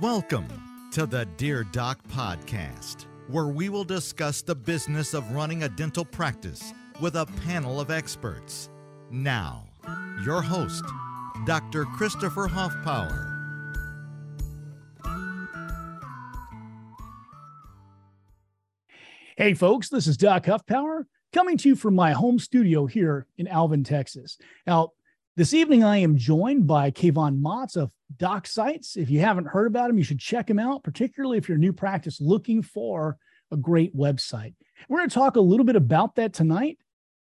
Welcome to the Dear Doc podcast, where we will discuss the business of running a dental practice with a panel of experts. Now, your host, Dr. Christopher Hoffpauir. Hey, folks, this is Doc Hoffpauir coming to you from my home studio here in Alvin, Texas. Now, this evening I am joined by Kayvan Motts of DocSites. If you haven't heard about him, you should check him out, particularly if you're a new practice looking for a great website. We're going to talk a little bit about that tonight.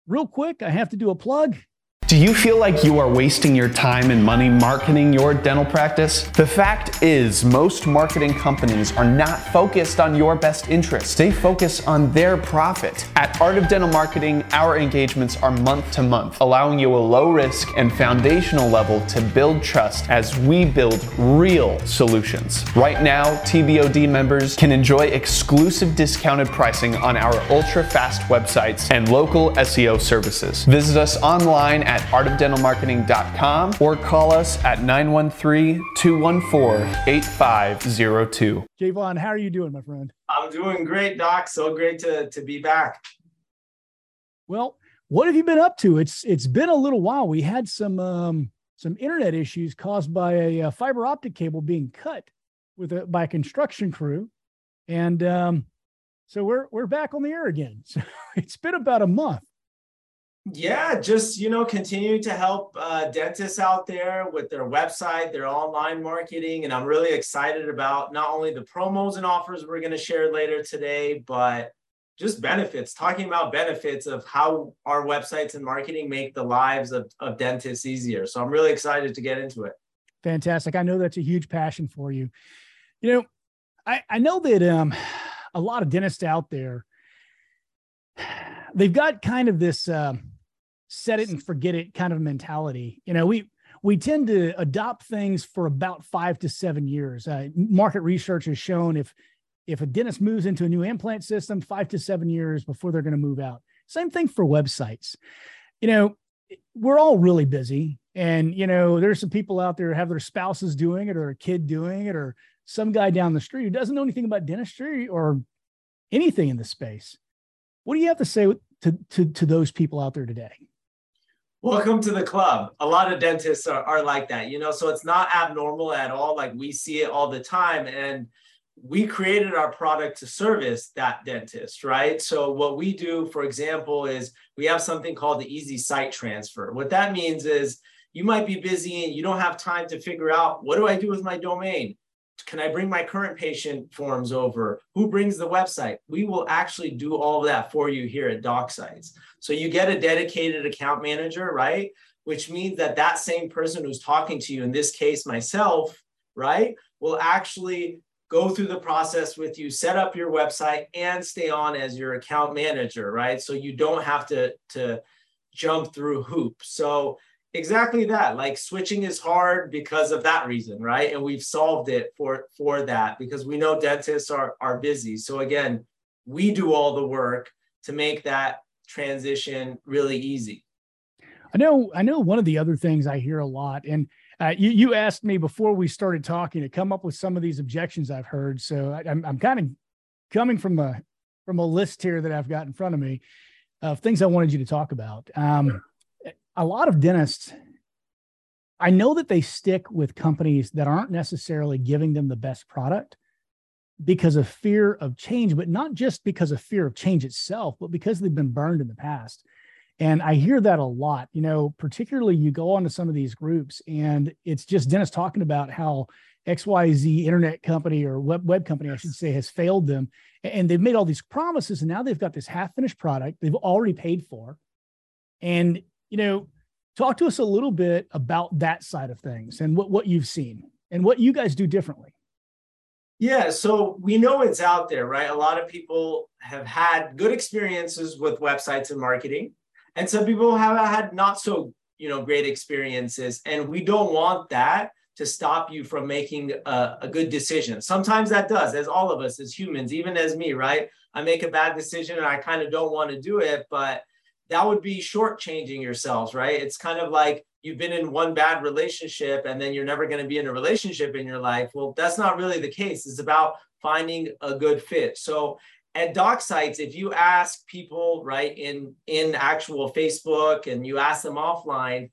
Real quick, I have to do a plug. Do you feel like you are wasting your time and money marketing your dental practice? The fact is, most marketing companies are not focused on your best interests. They focus on their profit. At Art of Dental Marketing, our engagements are month to month, allowing you a low risk and foundational level to build trust as we build real solutions. Right now, TBOD members can enjoy exclusive discounted pricing on our ultra fast websites and local SEO services. Visit us online at at artofdentalmarketing.com or call us at 913 214 8502. Kayvan, how are you doing, my friend? I'm doing great, Doc. So great to, to be back. Well, what have you been up to? It's it's been a little while. We had some um, some internet issues caused by a, a fiber optic cable being cut with a, by a construction crew, and um, so we're we're back on the air again. So it's been about a month. Yeah, just you know, continue to help uh, dentists out there with their website, their online marketing, and I'm really excited about not only the promos and offers we're going to share later today, but just benefits. Talking about benefits of how our websites and marketing make the lives of, of dentists easier. So I'm really excited to get into it. Fantastic. I know that's a huge passion for you. You know, I I know that um, a lot of dentists out there they've got kind of this. Uh, set it and forget it kind of mentality. You know, we we tend to adopt things for about five to seven years. Uh, market research has shown if if a dentist moves into a new implant system, five to seven years before they're going to move out. Same thing for websites. You know, we're all really busy, and you know, there's some people out there have their spouses doing it, or a kid doing it, or some guy down the street who doesn't know anything about dentistry or anything in the space. What do you have to say to, to, to those people out there today? Welcome to the club. A lot of dentists are, are like that, you know, so it's not abnormal at all. Like we see it all the time. And we created our product to service that dentist, right? So what we do, for example, is we have something called the easy site transfer. What that means is you might be busy and you don't have time to figure out what do I do with my domain? Can I bring my current patient forms over? Who brings the website? We will actually do all of that for you here at DocSites. So you get a dedicated account manager, right? Which means that that same person who's talking to you, in this case, myself, right, will actually go through the process with you, set up your website, and stay on as your account manager, right? So you don't have to, to jump through hoops. So exactly that like switching is hard because of that reason right? And we've solved it for for that because we know dentists are are busy. So again we do all the work to make that transition really easy. I know i know one of the other things i hear a lot and uh, you, you asked me before we started talking to come up with some of these objections i've heard. So I, I'm, I'm kind of coming from a from a list here that i've got in front of me of things i wanted you to talk about. Um, a lot of dentists, I know that they stick with companies that aren't necessarily giving them the best product because of fear of change, but not just because of fear of change itself, but because they've been burned in the past. And I hear that a lot, you know, particularly you go onto some of these groups and it's just dentists talking about how XYZ internet company or web, web company, I should say, has failed them. And they've made all these promises and now they've got this half finished product they've already paid for. And you know, talk to us a little bit about that side of things and what, what you've seen and what you guys do differently. Yeah, so we know it's out there, right? A lot of people have had good experiences with websites and marketing, and some people have had not so, you know, great experiences. And we don't want that to stop you from making a, a good decision. Sometimes that does, as all of us as humans, even as me, right? I make a bad decision and I kind of don't want to do it, but that would be shortchanging yourselves, right? It's kind of like you've been in one bad relationship and then you're never going to be in a relationship in your life. Well, that's not really the case. It's about finding a good fit. So at DocSites, if you ask people right in in actual Facebook and you ask them offline,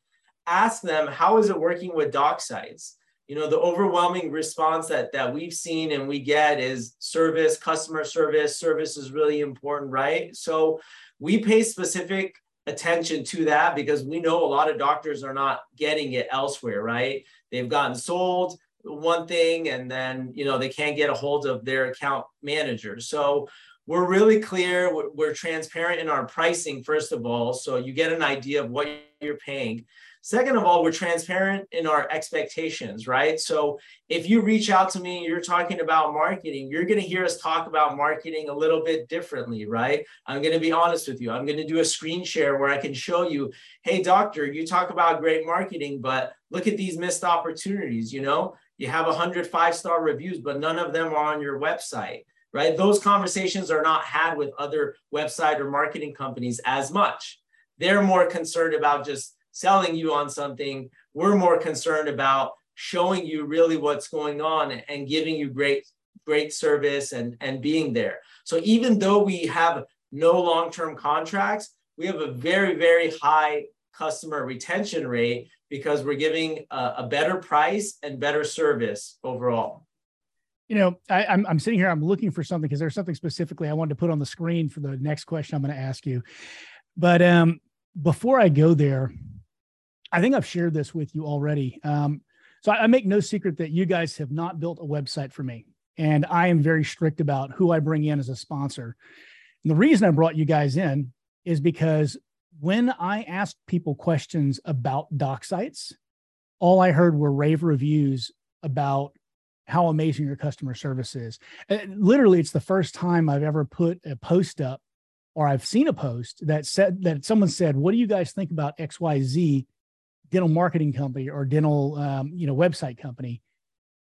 ask them how is it working with DocSites? You know, the overwhelming response that that we've seen and we get is service, customer service. Service is really important, right? So we pay specific attention to that because we know a lot of doctors are not getting it elsewhere, right? They've gotten sold one thing and then, you know, they can't get a hold of their account manager. So we're really clear, we're, we're transparent in our pricing, first of all. So you get an idea of what you're paying. Second of all, we're transparent in our expectations, right? So if you reach out to me, you're talking about marketing, you're going to hear us talk about marketing a little bit differently, right? I'm going to be honest with you. I'm going to do a screen share where I can show you, hey, doctor, you talk about great marketing, but look at these missed opportunities. You know, you have 100 five star reviews, but none of them are on your website right? Those conversations are not had with other website or marketing companies as much. They're more concerned about just selling you on something. We're more concerned about showing you really what's going on and giving you great great service and and being there. So even though we have no long-term contracts, we have a very very high customer retention rate because we're giving a, a better price and better service overall. You know, I, am I'm, I'm sitting here. I'm looking for something because there's something specifically I wanted to put on the screen for the next question I'm going to ask you. But um, before I go there, I think I've shared this with you already. Um, so I, I make no secret that you guys have not built a website for me, and I am very strict about who I bring in as a sponsor. And the reason I brought you guys in is because when I asked people questions about DocSites, all I heard were rave reviews about how amazing your customer service is. Uh, literally, it's the first time I've ever put a post up or I've seen a post that said that someone said, "What do you guys think about XYZ dental marketing company or dental um, you know website company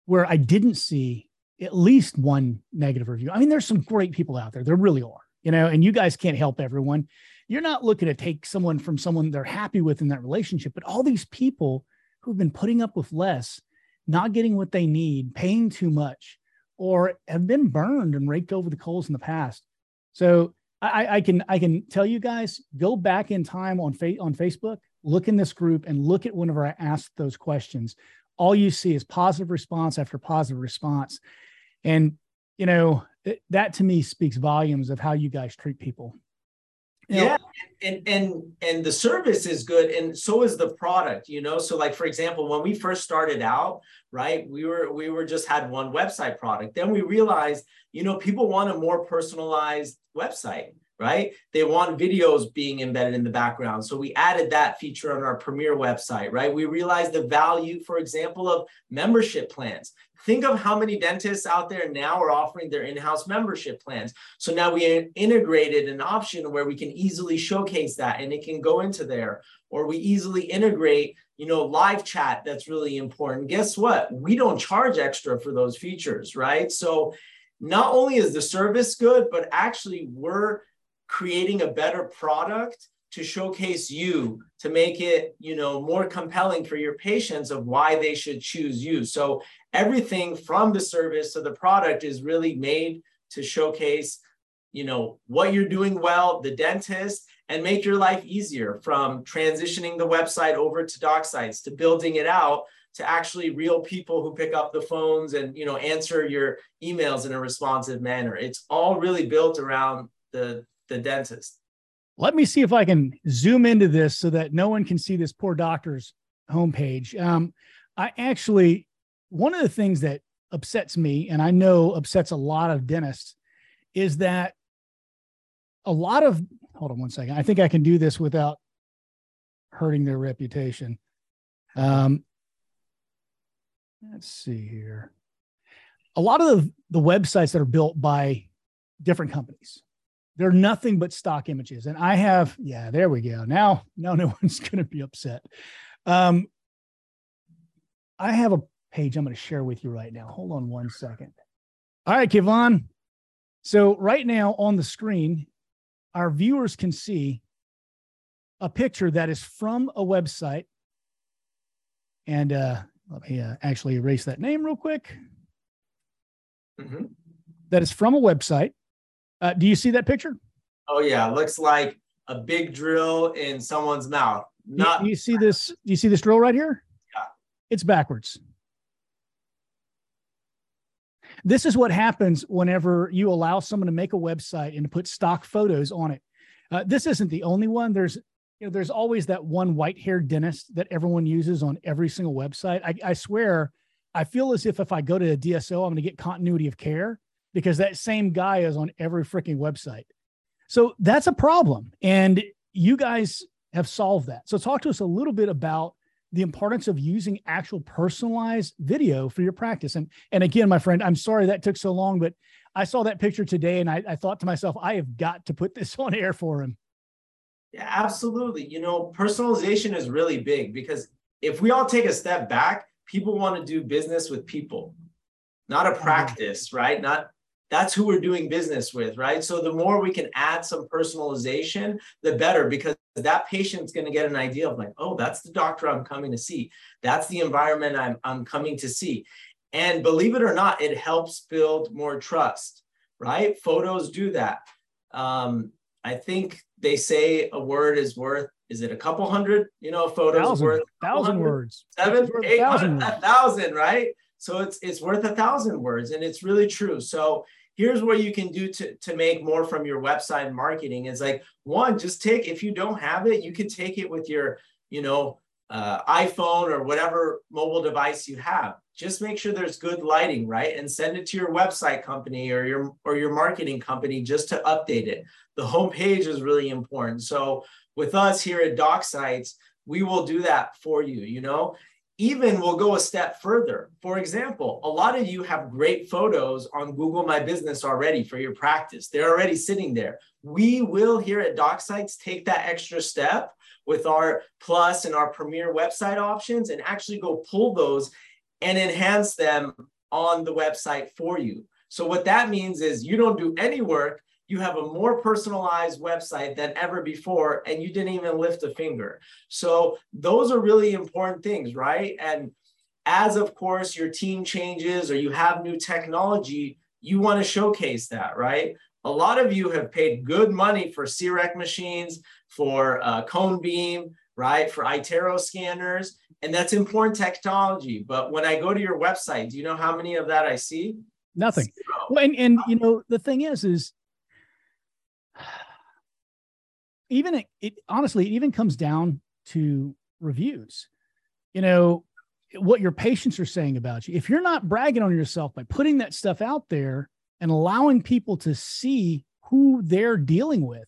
where I didn't see at least one negative review. I mean, there's some great people out there. There really are, you know, and you guys can't help everyone. You're not looking to take someone from someone they're happy with in that relationship, but all these people who've been putting up with less, not getting what they need, paying too much, or have been burned and raked over the coals in the past. So I, I can I can tell you guys, go back in time on fa- on Facebook, look in this group and look at whenever I ask those questions. All you see is positive response after positive response. And, you know, it, that to me speaks volumes of how you guys treat people. You yeah, know, and and and the service is good, and so is the product. You know, so like for example, when we first started out, right, we were we were just had one website product. Then we realized, you know, people want a more personalized website right? They want videos being embedded in the background. So we added that feature on our Premier website, right? We realized the value, for example, of membership plans. Think of how many dentists out there now are offering their in-house membership plans. So now we integrated an option where we can easily showcase that and it can go into there. Or we easily integrate, you know, live chat that's really important. Guess what? We don't charge extra for those features, right? So not only is the service good, but actually we're creating a better product to showcase you to make it you know more compelling for your patients of why they should choose you. So everything from the service to the product is really made to showcase you know what you're doing well the dentist and make your life easier from transitioning the website over to DocSites to building it out to actually real people who pick up the phones and you know answer your emails in a responsive manner. It's all really built around the the dentist. Let me see if I can zoom into this so that no one can see this poor doctor's homepage. Um, I actually, one of the things that upsets me, and I know upsets a lot of dentists, is that a lot of, hold on one second. I think I can do this without hurting their reputation. Um, let's see here. A lot of the, the websites that are built by different companies, they're nothing but stock images. And I have, yeah, there we go. Now, now no one's going to be upset. Um, I have a page I'm going to share with you right now. Hold on one second. All right, Kayvan. So right now on the screen, our viewers can see a picture that is from a website And uh, let me uh, actually erase that name real quick. Mm-hmm. That is from a website. Uh, do you see that picture? Oh yeah, looks like a big drill in someone's mouth. Not. Do you see this? Do you see this drill right here? Yeah. It's backwards. This is what happens whenever you allow someone to make a website and to put stock photos on it. Uh, this isn't the only one. There's you know, there's always that one white-haired dentist that everyone uses on every single website. I, I swear, I feel as if if I go to a DSO, I'm going to get continuity of care because that same guy is on every freaking website. So that's a problem, and you guys have solved that. So talk to us a little bit about the importance of using actual personalized video for your practice. And and again, my friend, I'm sorry that took so long, but I saw that picture today and I, I thought to myself, I have got to put this on air for him. Yeah, absolutely. You know, personalization is really big because if we all take a step back, people want to do business with people, not a mm-hmm. practice, right? Not that's who we're doing business with, right? So the more we can add some personalization, the better because that patient's going to get an idea of like, oh, that's the doctor I'm coming to see. That's the environment I'm, I'm coming to see. And believe it or not, it helps build more trust, right? Photos do that. Um, I think they say a word is worth, is it a couple hundred, you know, photos thousand, worth thousand words, seven, eight, thousand, a thousand, right? So it's, it's worth a thousand words and it's really true. So here's what you can do to, to make more from your website marketing is like one just take if you don't have it you can take it with your you know uh, iphone or whatever mobile device you have. Just make sure there's good lighting right? And send it to your website company or your or your marketing company just to update it. The homepage is really important. So with us here at DocSites we will do that for you you know even we'll go a step further. For example, a lot of you have great photos on Google My Business already for your practice. They're already sitting there. We will here at DocSites take that extra step with our plus and our premier website options and actually go pull those and enhance them on the website for you. So what that means is you don't do any work you have a more personalized website than ever before, and you didn't even lift a finger. So those are really important things, right? And as of course your team changes or you have new technology, you want to showcase that, right? A lot of you have paid good money for CEREC machines, for uh, Cone Beam, right? For iTero scanners, and that's important technology. But when I go to your website, do you know how many of that I see? Nothing. Well, and, and you know the thing is, is even it, it honestly, it even comes down to reviews. You know, what your patients are saying about you. If you're not bragging on yourself by putting that stuff out there and allowing people to see who they're dealing with,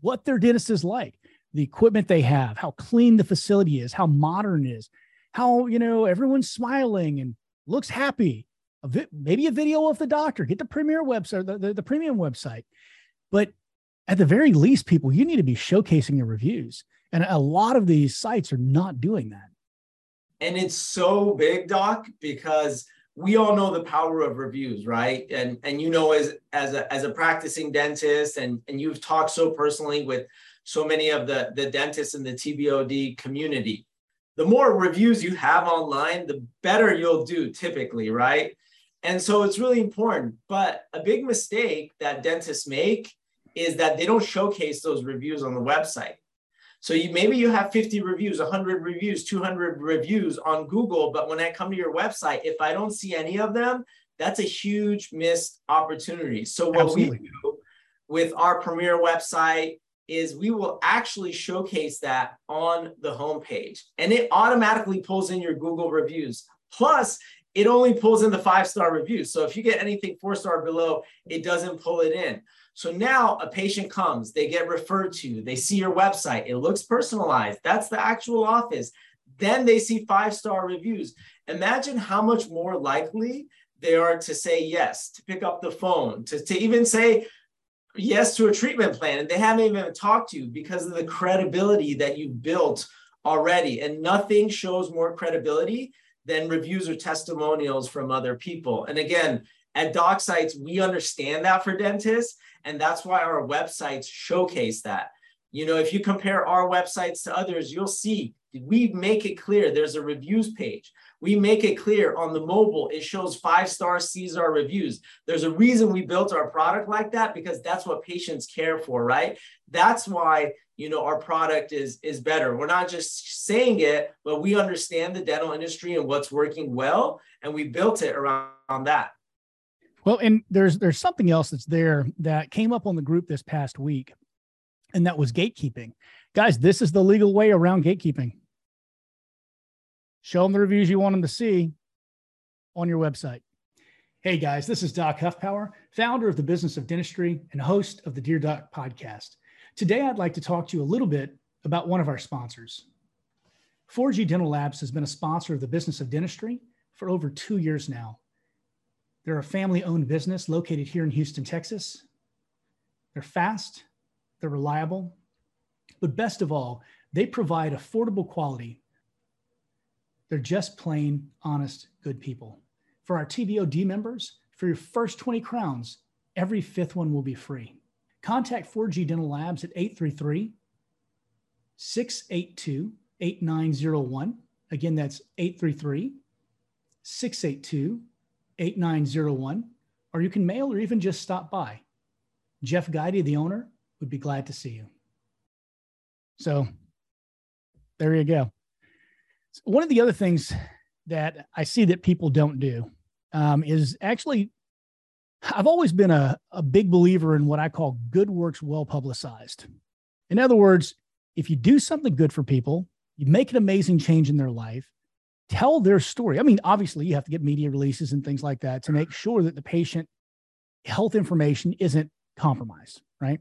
what their dentist is like, the equipment they have, how clean the facility is, how modern it is, how, you know, everyone's smiling and looks happy. A vi- maybe a video of the doctor, get the premier website, the, the, the premium website. But at the very least, people, you need to be showcasing your reviews. And a lot of these sites are not doing that. And it's so big, Doc, because we all know the power of reviews, right? And and you know, as as a as a practicing dentist, and and you've talked so personally with so many of the the dentists in the TBOD community. The more reviews you have online, the better you'll do typically, right? And so it's really important. But a big mistake that dentists make is that they don't showcase those reviews on the website. So you maybe you have 50 reviews, 100 reviews, 200 reviews on Google, but when I come to your website, if I don't see any of them, that's a huge missed opportunity. So what Absolutely. we do with our premier website is we will actually showcase that on the homepage and it automatically pulls in your Google reviews. Plus, it only pulls in the five star reviews. So if you get anything four star below, it doesn't pull it in. So now a patient comes, they get referred to, they see your website, it looks personalized. That's the actual office. Then they see five star reviews. Imagine how much more likely they are to say yes, to pick up the phone, to, to even say yes to a treatment plan. And they haven't even talked to you because of the credibility that you've built already. And nothing shows more credibility than reviews or testimonials from other people. And again, at DocSites, we understand that for dentists, and that's why our websites showcase that. You know, if you compare our websites to others, you'll see we make it clear there's a reviews page. We make it clear on the mobile, it shows five star Caesar reviews. There's a reason we built our product like that because that's what patients care for, right? That's why you know our product is is better. We're not just saying it, but we understand the dental industry and what's working well, and we built it around that. Well, and there's there's something else that's there that came up on the group this past week, and that was gatekeeping. Guys, this is the legal way around gatekeeping. Show them the reviews you want them to see on your website. Hey guys, this is Doc Hoffpauir, founder of the Business of Dentistry and host of the Dear Doc podcast. Today, I'd like to talk to you a little bit about one of our sponsors. 4G Dental Labs has been a sponsor of the Business of Dentistry for over two years now. They're a family owned business located here in Houston, Texas. They're fast, they're reliable, but best of all, they provide affordable quality they're just plain, honest, good people. For our TBOD members, for your first 20 crowns, every fifth one will be free. Contact 4G Dental Labs at 833 682 8901. Again, that's 833 682 8901. Or you can mail or even just stop by. Jeff Guidy, the owner, would be glad to see you. So there you go. One of the other things that I see that people don't do um, is actually, I've always been a, a big believer in what I call good works well publicized. In other words, if you do something good for people, you make an amazing change in their life, tell their story. I mean, obviously, you have to get media releases and things like that to make sure that the patient health information isn't compromised, right?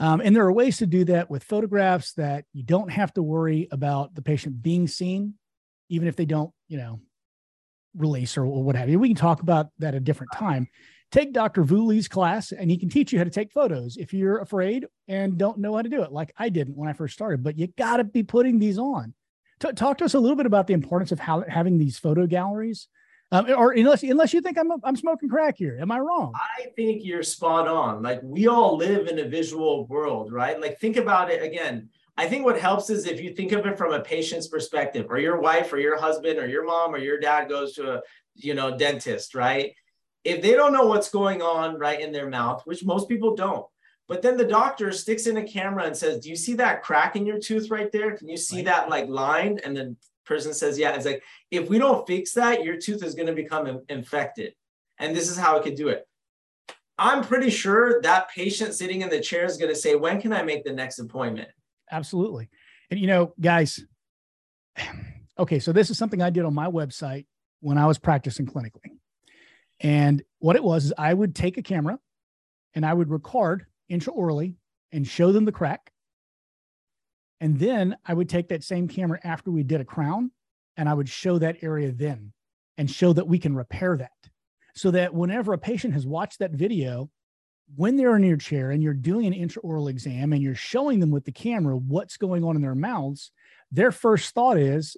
Um, and there are ways to do that with photographs that you don't have to worry about the patient being seen, even if they don't, you know, release or, or what have you. We can talk about that a different time. Take Dr. Vuli's class and he can teach you how to take photos if you're afraid and don't know how to do it, like I didn't when I first started. But you got to be putting these on. T- talk to us a little bit about the importance of how having these photo galleries um, or unless unless you think I'm I'm smoking crack here, am I wrong? I think you're spot on. Like we all live in a visual world, right? Like think about it again. I think what helps is if you think of it from a patient's perspective, or your wife, or your husband, or your mom, or your dad goes to a you know dentist, right? If they don't know what's going on right in their mouth, which most people don't, but then the doctor sticks in a camera and says, "Do you see that crack in your tooth right there? Can you see right. that like line?" And then person says, yeah, it's like, if we don't fix that, your tooth is going to become infected. And this is how it could do it. I'm pretty sure that patient sitting in the chair is going to say, when can I make the next appointment? Absolutely. And, you know, guys, okay, so this is something I did on my website when I was practicing clinically. And what it was is I would take a camera and I would record intraorally and show them the crack and then I would take that same camera after we did a crown and I would show that area then and show that we can repair that. So that whenever a patient has watched that video, when they're in your chair and you're doing an intraoral exam and you're showing them with the camera what's going on in their mouths, their first thought is,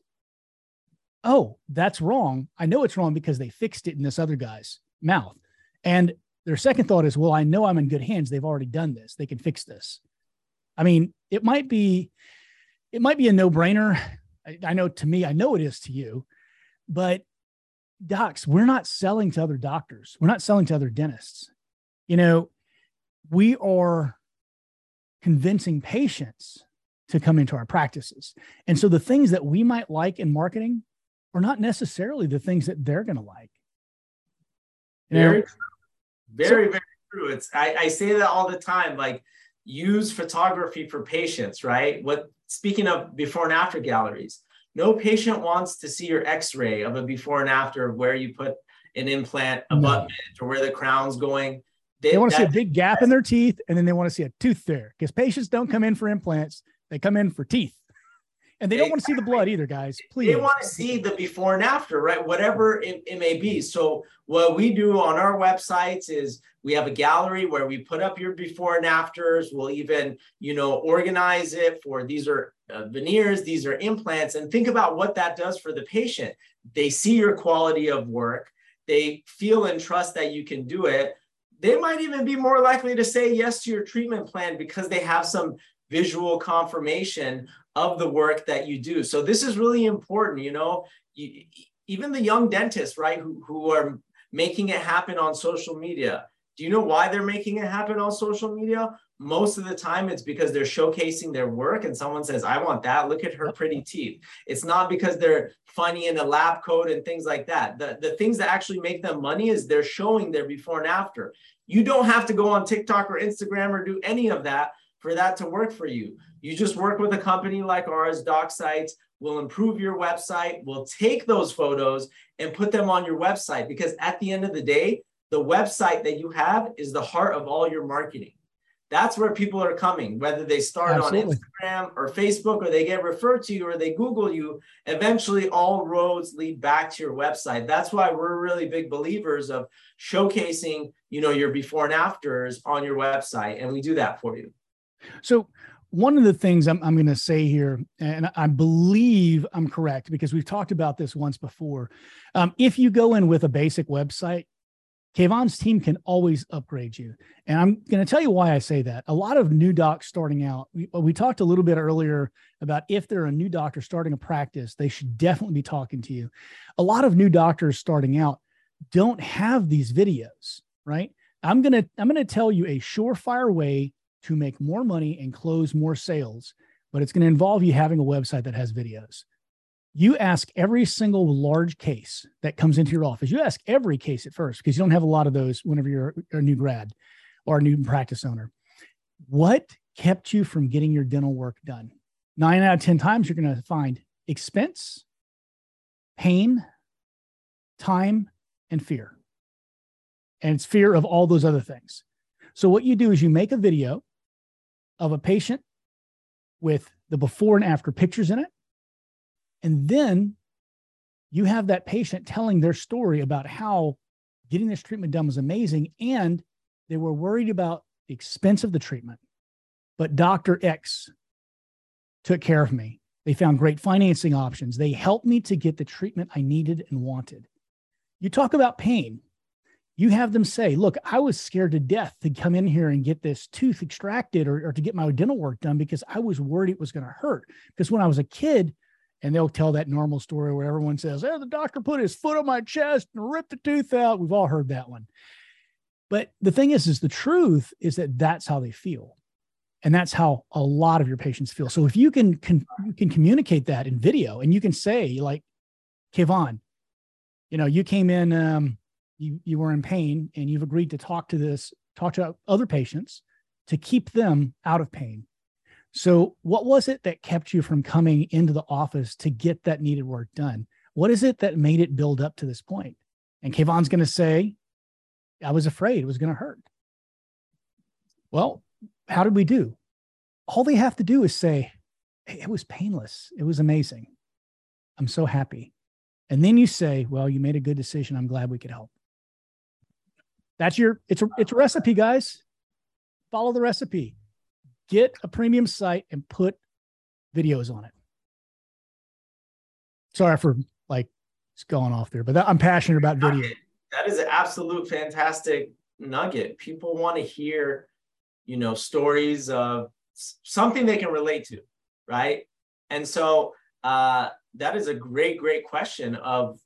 oh, that's wrong. I know it's wrong because they fixed it in this other guy's mouth. And their second thought is, well, I know I'm in good hands. They've already done this. They can fix this. I mean, it might be it might be a no-brainer. I, I know to me, I know it is to you, but docs, we're not selling to other doctors. We're not selling to other dentists. You know, we are convincing patients to come into our practices. And so the things that we might like in marketing are not necessarily the things that they're going to like. You very, very, so, very true. It's I, I say that all the time. Like use photography for patients, right? What speaking of before and after galleries, no patient wants to see your x-ray of a before and after of where you put an implant, abutment, no. or where the crown's going. They, they want to see a big gap in their teeth and then they want to see a tooth there because patients don't come in for implants, they come in for teeth. And they don't want to see the blood either, guys. Please. They want to see the before and after, right? Whatever it, it, may be. So, what we do on our websites is we have a gallery where we put up your before and afters. We'll even, you know, organize it for these are uh, veneers, these are implants, and think about what that does for the patient. They see your quality of work, they feel and trust that you can do it. They might even be more likely to say yes to your treatment plan because they have some visual confirmation of the work that you do. So this is really important, you know, you, even the young dentists, right, who, who are making it happen on social media. Do you know why they're making it happen on social media? Most of the time, it's because they're showcasing their work and someone says, I want that. Look at her pretty teeth. It's not because they're funny in a lab coat and things like that. The, the things that actually make them money is they're showing their before and after. You don't have to go on TikTok or Instagram or do any of that for that to work for you. You just work with a company like ours, DocSites, will improve your website, will take those photos and put them on your website because at the end of the day, the website that you have is the heart of all your marketing. That's where people are coming, whether they start Absolutely. on Instagram or Facebook or they get referred to you or they Google you. Eventually, all roads lead back to your website. That's why we're really big believers of showcasing, you know, your before and afters on your website, and we do that for you. So, one of the things I'm, I'm going to say here, and I believe I'm correct because we've talked about this once before. Um, if you go in with a basic website, Kayvan's team can always upgrade you. And I'm going to tell you why I say that. A lot of new docs starting out, we, we talked a little bit earlier about if they're a new doctor starting a practice, they should definitely be talking to you. A lot of new doctors starting out don't have these videos, right? I'm going to I'm going to tell you a surefire way to make more money and close more sales, but it's going to involve you having a website that has videos you ask every single large case that comes into your office. You ask every case at first because you don't have a lot of those whenever you're a new grad or a new practice owner. What kept you from getting your dental work done? Nine out of 10 times, you're going to find expense, pain, time, and fear. And it's fear of all those other things. So, what you do is you make a video of a patient with the before and after pictures in it and then you have that patient telling their story about how getting this treatment done was amazing. And they were worried about the expense of the treatment. But Dr. X took care of me. They found great financing options. They helped me to get the treatment I needed and wanted. You talk about pain. You have them say, Look, I was scared to death to come in here and get this tooth extracted or, or to get my dental work done because I was worried it was going to hurt. Because when I was a kid, and they'll tell that normal story where everyone says, "Oh, the doctor put his foot on my chest and ripped the tooth out." We've all heard that one. But the thing is, is the truth is that that's how they feel, and that's how a lot of your patients feel. So if you can, can you can communicate that in video, and you can say like, Kayvan, you know, you came in, um, you you were in pain, and you've agreed to talk to this, talk to other patients to keep them out of pain so, what was it that kept you from coming into the office to get that needed work done? What is it that made it build up to this point? And Kayvan's going to say, I was afraid it was going to hurt. Well, how did we do? All they have to do is say, hey, it was painless. It was amazing. I'm so happy. And then you say, well, you made a good decision. I'm glad we could help. That's your, it's a, it's a recipe, guys. Follow the recipe get a premium site and put videos on it. Sorry for like going off there, but that, I'm passionate about video. That is an absolute fantastic nugget. People want to hear, you know, stories of something they can relate to, right? And so uh, that is a great, great question of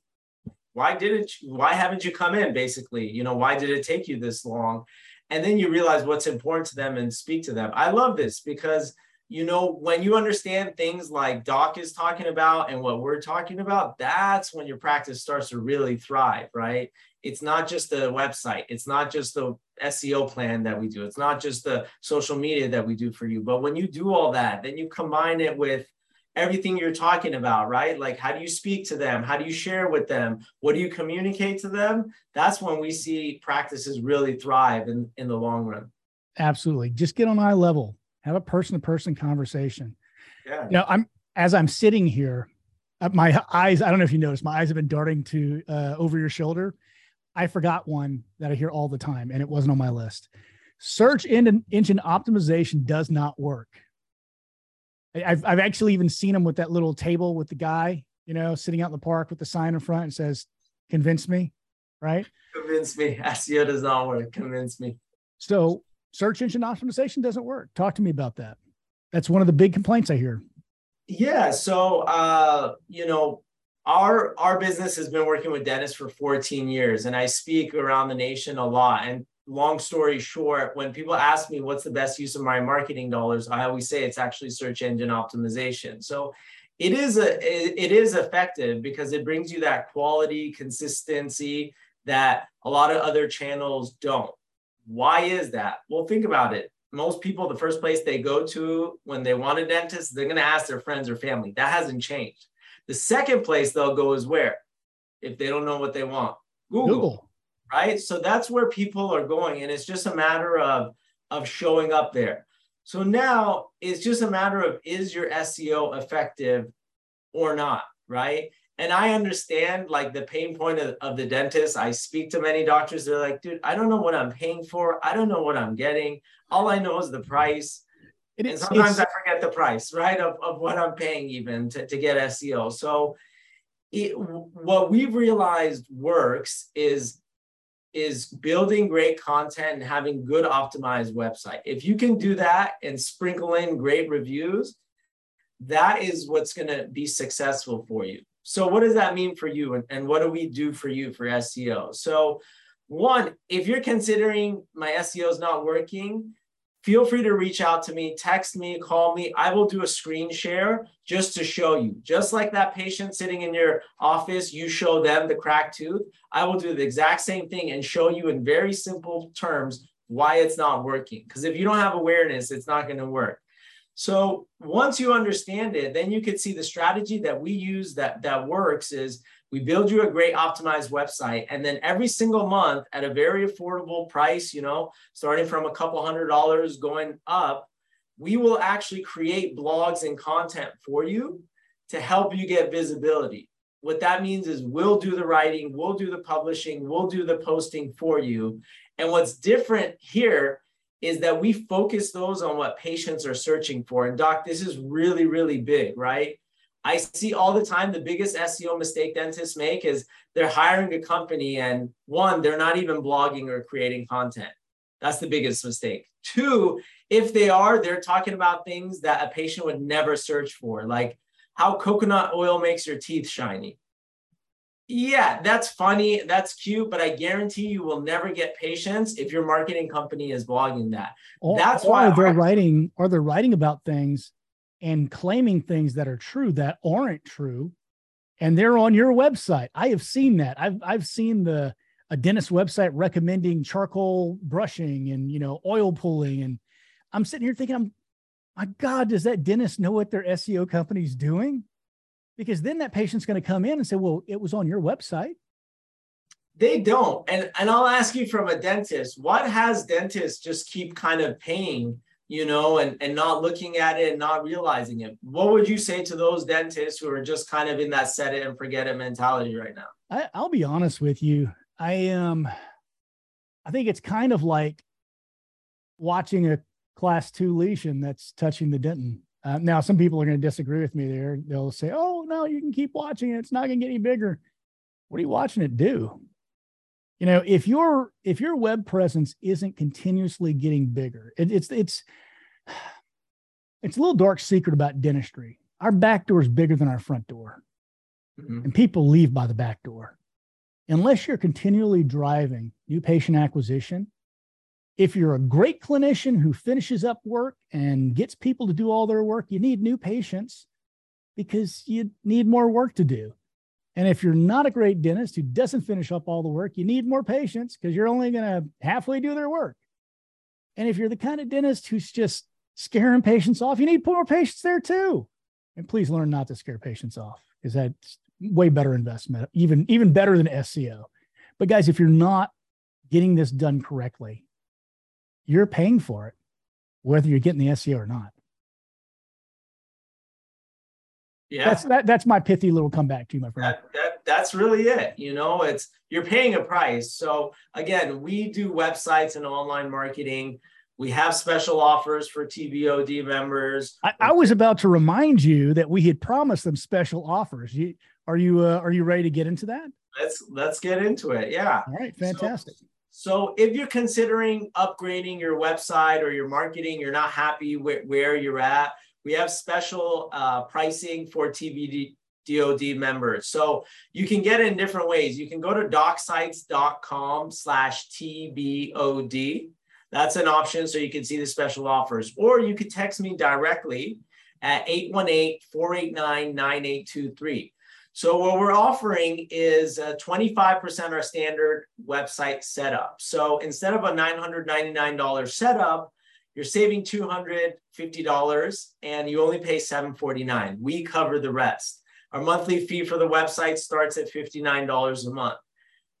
why didn't you, why haven't you come in? Basically, you know, why did it take you this long? and then you realize what's important to them and speak to them. I love this because you know when you understand things like Doc is talking about and what we're talking about, that's when your practice starts to really thrive, right? It's not just the website, it's not just the SEO plan that we do, it's not just the social media that we do for you. But when you do all that, then you combine it with everything you're talking about, right? Like, how do you speak to them? How do you share with them? What do you communicate to them? That's when we see practices really thrive in, in the long run. Absolutely. Just get on eye level, have a person to person conversation. Yeah. You know, I'm, as I'm sitting here, uh, my eyes, I don't know if you noticed, my eyes have been darting to uh, over your shoulder. I forgot one that I hear all the time and it wasn't on my list. Search engine optimization does not work. I've I've actually even seen him with that little table with the guy, you know, sitting out in the park with the sign in front and says, "Convince me," right? Convince me. SEO does not work. Convince me. So search engine optimization doesn't work. Talk to me about that. That's one of the big complaints I hear. Yeah. So, uh, you know, our our business has been working with dentists for 14 years, and I speak around the nation a lot. And long story short, when people ask me what's the best use of my marketing dollars, I always say it's actually search engine optimization. So it is a it is effective because it brings you that quality consistency that a lot of other channels don't. Why is that? Well, think about it. Most people, the first place they go to when they want a dentist, they're going to ask their friends or family. That hasn't changed. The second place they'll go is where? If they don't know what they want, Google. Google. Right. So that's where people are going. And it's just a matter of, of showing up there. So now it's just a matter of is your SEO effective or not? Right. And I understand like the pain point of, of the dentist. I speak to many doctors. They're like, dude, I don't know what I'm paying for. I don't know what I'm getting. All I know is the price. It is, and sometimes I forget the price, right, of, of what I'm paying even to, to get SEO. So it, what we've realized works is is building great content and having good optimized website. If you can do that and sprinkle in great reviews, that is what's going to be successful for you. So what does that mean for you and, and what do we do for you for SEO? So one, if you're considering my SEO is not working, feel free to reach out to me, text me, call me. I will do a screen share just to show you. Just like that patient sitting in your office, you show them the cracked tooth. I will do the exact same thing and show you in very simple terms why it's not working. Because if you don't have awareness, it's not going to work. So once you understand it, then you can see the strategy that we use that, that works is we build you a great optimized website. And then every single month at a very affordable price, you know, starting from a couple hundred dollars going up, we will actually create blogs and content for you to help you get visibility. What that means is we'll do the writing, we'll do the publishing, we'll do the posting for you. And what's different here is that we focus those on what patients are searching for. And doc, this is really, really big, right? I see all the time the biggest SEO mistake dentists make is they're hiring a company and one, they're not even blogging or creating content. That's the biggest mistake. Two, if they are, they're talking about things that a patient would never search for, like how coconut oil makes your teeth shiny. Yeah, that's funny. That's cute, but I guarantee you will never get patients if your marketing company is blogging that. Or, that's why they're writing or they're writing about things and claiming things that are true that aren't true and they're on your website. I have seen that. I've i've seen the a dentist website recommending charcoal brushing and you know oil pulling and i'm sitting here thinking i'm my god does that dentist know what their seo company's doing? Because then that patient's going to come in and say well it was on your website. They don't. And and i'll ask you from a dentist what has dentists just keep kind of paying you know, and, and not looking at it and not realizing it. What would you say to those dentists who are just kind of in that set it and forget it mentality right now? I, I'll be honest with you. I am, um, I think it's kind of like watching a class two lesion that's touching the dentin. Uh, now, some people are going to disagree with me there. They'll say, oh, no, you can keep watching it. It's not going to get any bigger. What are you watching it do? You know if your if your web presence isn't continuously getting bigger it, it's it's it's a little dark secret about dentistry. Our back door is bigger than our front door. Mm-hmm. and people leave by the back door. Unless you're continually driving new patient acquisition if you're a great clinician who finishes up work and gets people to do all their work you need new patients because you need more work to do and if you're not a great dentist who doesn't finish up all the work, you need more patients because you're only going to halfway do their work. And if you're the kind of dentist who's just scaring patients off, you need more patients there too. And please learn not to scare patients off because that's way better investment, even, even better than SEO. But guys, if you're not getting this done correctly, you're paying for it, whether you're getting the SEO or not. Yeah, that's that, that's my pithy little comeback to you, my friend. That, that, that's really it. You know, it's you're paying a price. So again, we do websites and online marketing. We have special offers for TBOD members. I, I was about to remind you that we had promised them special offers. You, are you uh, are you ready to get into that? Let's let's get into it. Yeah. All right. Fantastic. So, So if you're considering upgrading your website or your marketing, you're not happy with where you're at, we have special uh, pricing for TBD DOD members. So you can get in different ways. You can go to docsites.com slash TBOD. That's an option so you can see the special offers. Or you could text me directly at 818-489-9823. So what we're offering is 25% our standard website setup. So instead of a $999 setup, you're saving $250 and you only pay 749. We cover the rest. Our monthly fee for the website starts at $59 a month.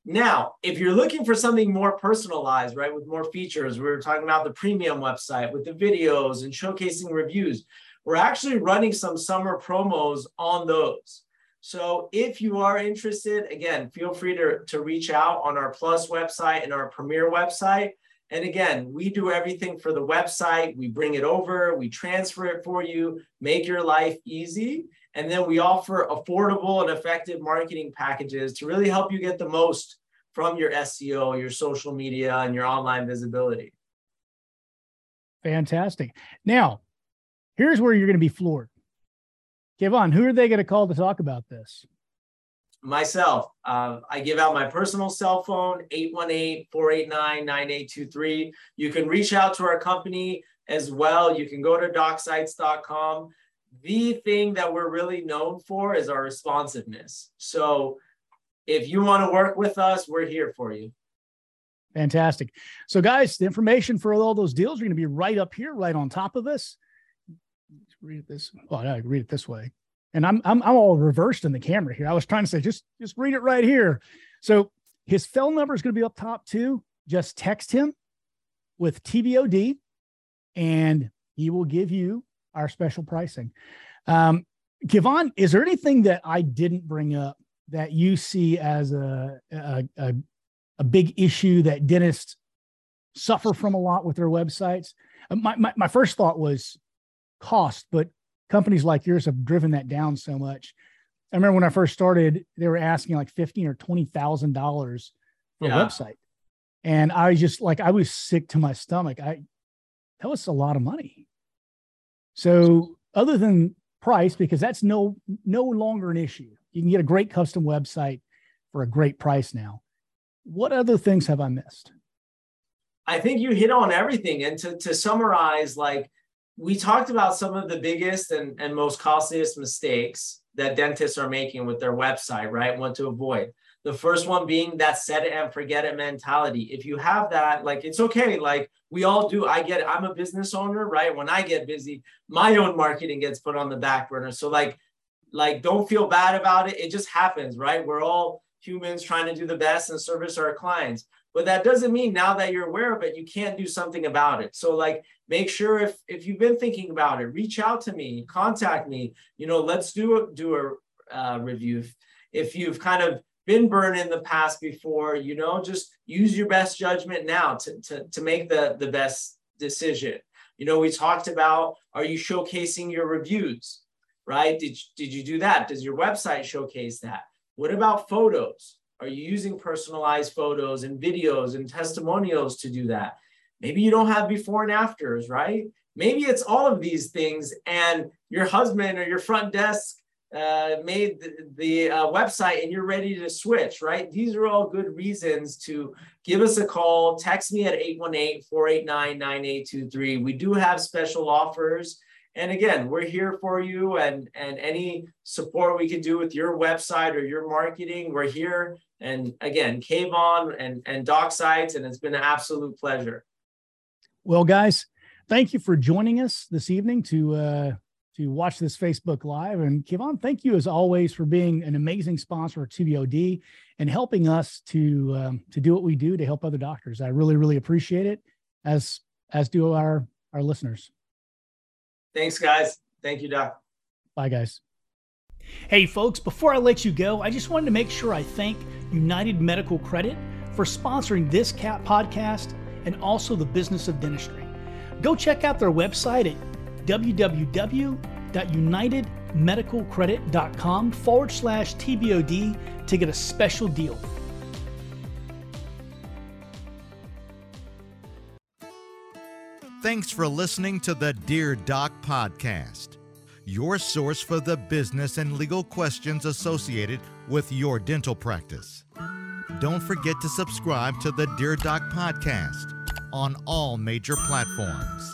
Now, if you're looking for something more personalized, right, with more features, we were talking about the premium website with the videos and showcasing reviews. We're actually running some summer promos on those. So if you are interested, again, feel free to, to reach out on our Plus website and our Premier website. And again, we do everything for the website. We bring it over, we transfer it for you, make your life easy. And then we offer affordable and effective marketing packages to really help you get the most from your SEO, your social media, and your online visibility. Fantastic. Now, here's where you're going to be floored. Kayvan, who are they going to call to talk about this? Myself. Uh, I give out my personal cell phone, 818-489-9823. You can reach out to our company as well. You can go to docsites.com. The thing that we're really known for is our responsiveness. So if you want to work with us, we're here for you. Fantastic. So, guys, the information for all those deals are going to be right up here, right on top of this read this. Well, I read it this way, and I'm I'm I'm all reversed in the camera here. I was trying to say just just read it right here. So his phone number is going to be up top too. Just text him with TBOD, and he will give you our special pricing. Um, Kayvan, is there anything that I didn't bring up that you see as a a, a, a big issue that dentists suffer from a lot with their websites? Uh, my, my, my first thought was cost, but companies like yours have driven that down so much. I remember when I first started, they were asking like fifteen or twenty thousand dollars for yeah. a website, and I was just like, I was sick to my stomach. I that was a lot of money. So other than price, because that's no no longer an issue, you can get a great custom website for a great price now. What other things have I missed? I think you hit on everything. And to to summarize, like we talked about some of the biggest and, and most costliest mistakes that dentists are making with their website, right? What to avoid. The first one being that set it and forget it mentality. If you have that, like it's okay. Like we all do. I get. I'm a business owner, right? When I get busy, my own marketing gets put on the back burner. So like, like don't feel bad about it. It just happens, right? We're all humans trying to do the best and service our clients. But that doesn't mean now that you're aware of it, you can't do something about it. So like make sure if if you've been thinking about it, reach out to me, contact me. You know, let's do a do a uh, review. If you've kind of been burned in the past before, you know, just use your best judgment now to to, to make the the best decision. You know, we talked about are you showcasing your reviews, right? Did did you do that? Does your website showcase that? What about photos? Are you using personalized photos and videos and testimonials to do that? Maybe you don't have before and afters, right? Maybe it's all of these things, and your husband or your front desk uh, made the, the uh, website and you're ready to switch, right? These are all good reasons to give us a call. Text me at 818 489 9823. We do have special offers and again we're here for you and and any support we can do with your website or your marketing we're here and again Kayvan and and DocSites and it's been an absolute pleasure well guys thank you for joining us this evening to uh to watch this Facebook Live. And Kayvan, thank you as always for being an amazing sponsor of TBOD and helping us to um, to do what we do to help other doctors. I really, really appreciate it, as as do our our listeners. Thanks, guys. Thank you, Doc. Bye, guys. Hey folks, before I let you go, I just wanted to make sure I thank United Medical Credit for sponsoring this CAT podcast and also the business of dentistry. Go check out their website at www.unitedmedicalcredit.com forward slash TBOD to get a special deal. Thanks for listening to the Dear Doc podcast your source for the business and legal questions associated with your dental practice. Don't forget to subscribe to the Dear Doc podcast on all major platforms.